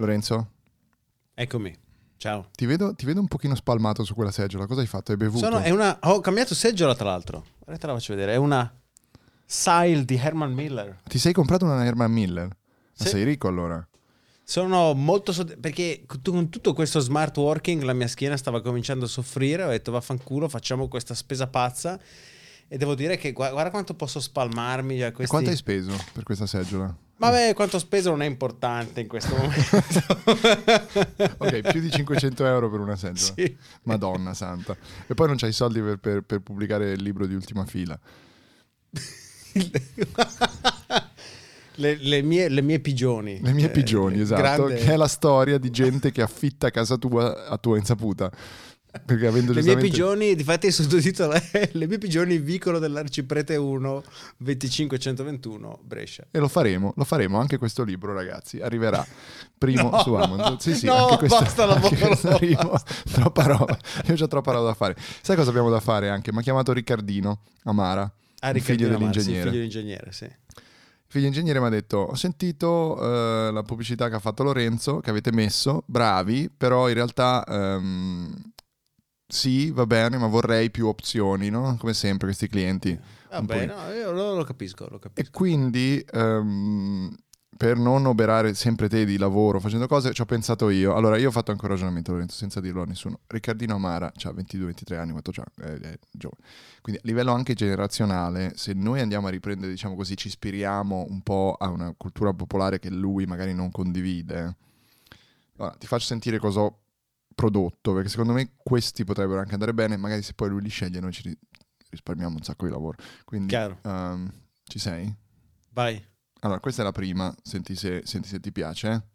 Lorenzo, Eccomi. Ciao. ti vedo, ti vedo un pochino spalmato su quella seggiola. Cosa hai fatto? Hai bevuto? Sono, una, ho cambiato seggiola, tra l'altro. Ora te la faccio vedere. È una Sile di Herman Miller. Ti sei comprato una Herman Miller? Ma Sì. sei ricco allora? Sono molto sodd- perché con tutto questo smart working la mia schiena stava cominciando a soffrire. Ho detto vaffanculo, facciamo questa spesa pazza. E devo dire che gua- guarda quanto posso spalmarmi. Cioè, E questi... quanto hai speso per questa seggiola? Vabbè, quanto speso non è importante in questo momento. Ok, più di 500 euro per una seggiola. Sì. Madonna santa. E poi non c'hai i soldi per, per- per pubblicare il libro di ultima fila. le, le mie, le mie pigioni. Le mie Eh, pigioni, esatto. grande- Che è la storia di gente che affitta casa tua a tua insaputa. Perché avendo Le mie pigioni, difatti il sottotitolo è Le mie pigioni, vicolo dell'Arciprete 1, 2521, Brescia. E lo faremo, lo faremo anche questo libro, ragazzi. Arriverà primo No, su Amazon. Sì, sì, no, anche questo, basta anche lavoro. questo arrivo. Troppa roba. Io ho già troppa roba da fare. Sai cosa abbiamo da fare anche? Mi ha chiamato Riccardino Amara, Ah, Riccardino figlio Amarzi, dell'ingegnere. figlio dell'ingegnere, sì. Figlio ingegnere mi ha detto: Ho sentito eh, la pubblicità che ha fatto Lorenzo, che avete messo, bravi, però in realtà ehm, sì, va bene, ma vorrei più opzioni, no? Come sempre, questi clienti. Vabbè, no, io lo, lo capisco, lo E capisco. quindi ehm, per non oberare sempre te di lavoro facendo cose, ci ho pensato io. Allora, io ho fatto anche un ragionamento, Lorenzo, senza dirlo a nessuno. Riccardino Amara ha 22-23 anni, quanto c'ha? È, è giovane. Quindi a livello anche generazionale, se noi andiamo a riprendere, diciamo così, ci ispiriamo un po' a una cultura popolare che lui magari non condivide, allora, ti faccio sentire cosa ho prodotto, perché secondo me questi potrebbero anche andare bene, magari se poi lui li sceglie noi ci ri- risparmiamo un sacco di lavoro. Quindi, Chiaro. ehm, ci sei? Vai. Allora, questa è la prima, senti se, senti se ti piace.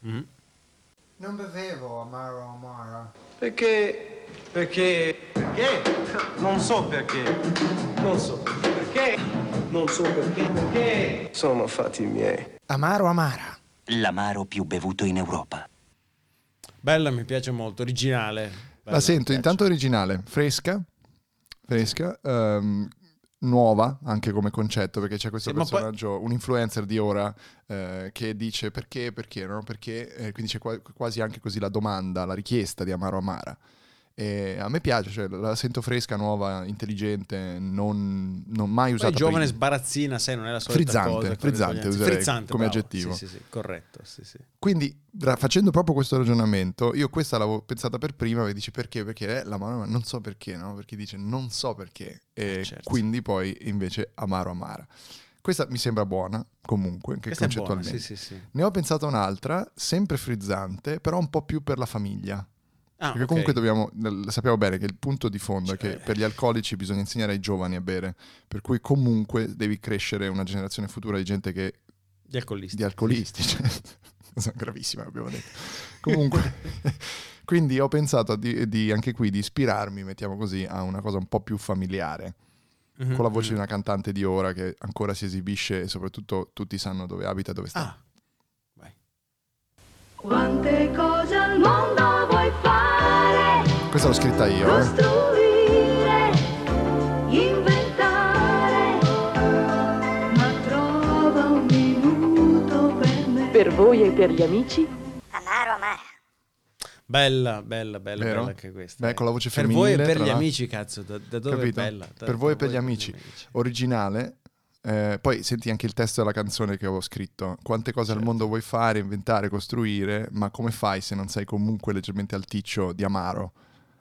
Mhm. Non bevevo amaro amara. Perché? Perché? Perché? Non so perché. Non so perché. Non so perché. Perché? Sono fatti miei. Amaro amara. L'amaro più bevuto in Europa. Bella, mi piace molto, originale. Bella, La sento intanto originale, fresca, fresca, ehm, nuova anche come concetto, perché c'è questo Sì, ma poi- personaggio, un influencer di ora eh, che dice perché, perché, no? Perché, eh, quindi c'è qua- quasi anche così la domanda, la richiesta di Amaro Amara. E a me piace, cioè, la sento fresca, nuova, intelligente, non, non mai Poi usata giovane prima. sbarazzina, sai, non è la solita Frizzante, cosa. frizzante userei frizzante, come bravo. aggettivo. Sì, sì, sì, corretto, sì, sì. Quindi, ra- facendo proprio questo ragionamento, io questa l'avevo pensata per prima, e dici perché? Perché è la mano, non so perché, no? Perché dice non so perché. E Eh, certo. quindi poi invece amaro amara. Questa mi sembra buona, comunque, che Questa è buona, concettualmente. sì, sì, sì. Ne ho pensata un'altra, sempre frizzante, però un po' più per la famiglia. Ah, Perché comunque dobbiamo, l- sappiamo bene che il punto di fondo è che Cioè- per gli alcolici bisogna insegnare ai giovani a bere, per cui comunque devi crescere una generazione futura di gente che Gli alcolisti. di alcolisti, cioè, cosa gravissima abbiamo detto. Comunque, quindi ho pensato di, di- anche qui di ispirarmi, mettiamo così, a una cosa un po' più familiare, Mhm, con la voce di mhm. una cantante di ora che ancora si esibisce e soprattutto tutti sanno dove abita e dove sta. Ah, vai. Quante cose al mondo? Questa l'ho scritta io, eh. Costruire, inventare, ma trova un minuto per me. Per voi e per gli amici, Amaro amara. Bella, bella, bella, Vero? bella anche questa. Beh, eh. con la voce Per femminile. voi e per gli amici, cazzo, da, da dove Capito? è bella? Da- per voi e per gli amici. Originale. Eh, poi senti anche il testo della canzone che avevo scritto. Quante cose al Certo. mondo vuoi fare, inventare, costruire, ma come fai se non sei comunque leggermente alticcio di amaro?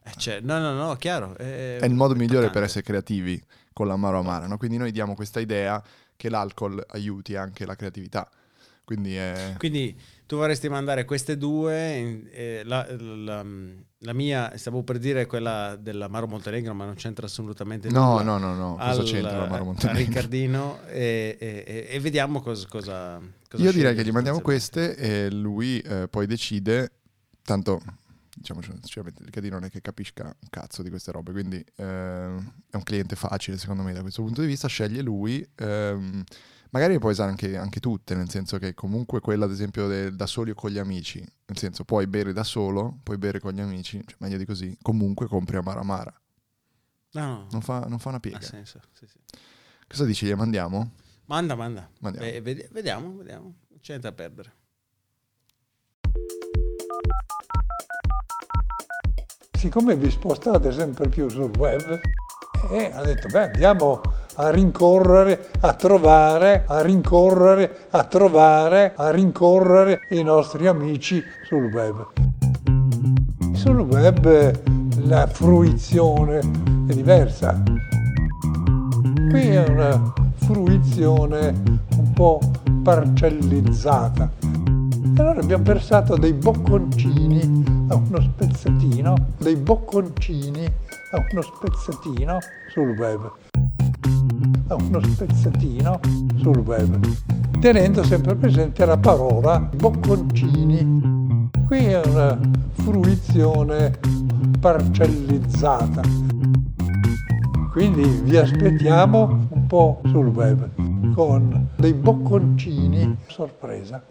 Eh, cioè, no, no, no, chiaro. È, È il modo migliore per essere creativi con l'amaro amara, no? Quindi noi diamo questa idea che l'alcol aiuti anche la creatività. Quindi è... Quindi tu vorresti mandare queste due, eh, la, la- la mia, stavo per dire quella dell'Amaro Montenegro, ma non c'entra assolutamente No, nulla. no, no, no, cosa al- c'entra l'amaro a Montenegro? Riccardino e, e- e- vediamo cosa, cosa, cosa Io direi che gli mandiamo queste e lui eh, poi decide, tanto diciamo sinceramente il Cadino non è che capisca un cazzo di queste robe, quindi eh, è un cliente facile secondo me da questo punto di vista, sceglie lui, ehm, magari puoi usare anche, anche tutte, nel senso che comunque quella ad esempio del da soli o con gli amici, nel senso puoi bere da solo, puoi bere con gli amici, cioè meglio di così, comunque compri Amara Amara, No, no, non fa, non fa una ha piega. senso. sì, sì. Cosa dici, gli mandiamo? Manda, manda. Mandiamo. Beh, vedi- vediamo, vediamo. C'è niente da perdere. Siccome vi spostate sempre più sul web, e ha detto, beh, andiamo a rincorrere, a trovare, a rincorrere, a trovare, a rincorrere i nostri amici sul web. Sul web la fruizione è diversa. Qui è una fruizione un po' parcellizzata. Allora abbiamo versato dei bocconcini a uno spezzatino, dei bocconcini a uno spezzatino sul web. A uno spezzatino sul web. Tenendo sempre presente la parola bocconcini. Qui è una fruizione parcellizzata. Quindi vi aspettiamo un po' sul web con dei bocconcini sorpresa.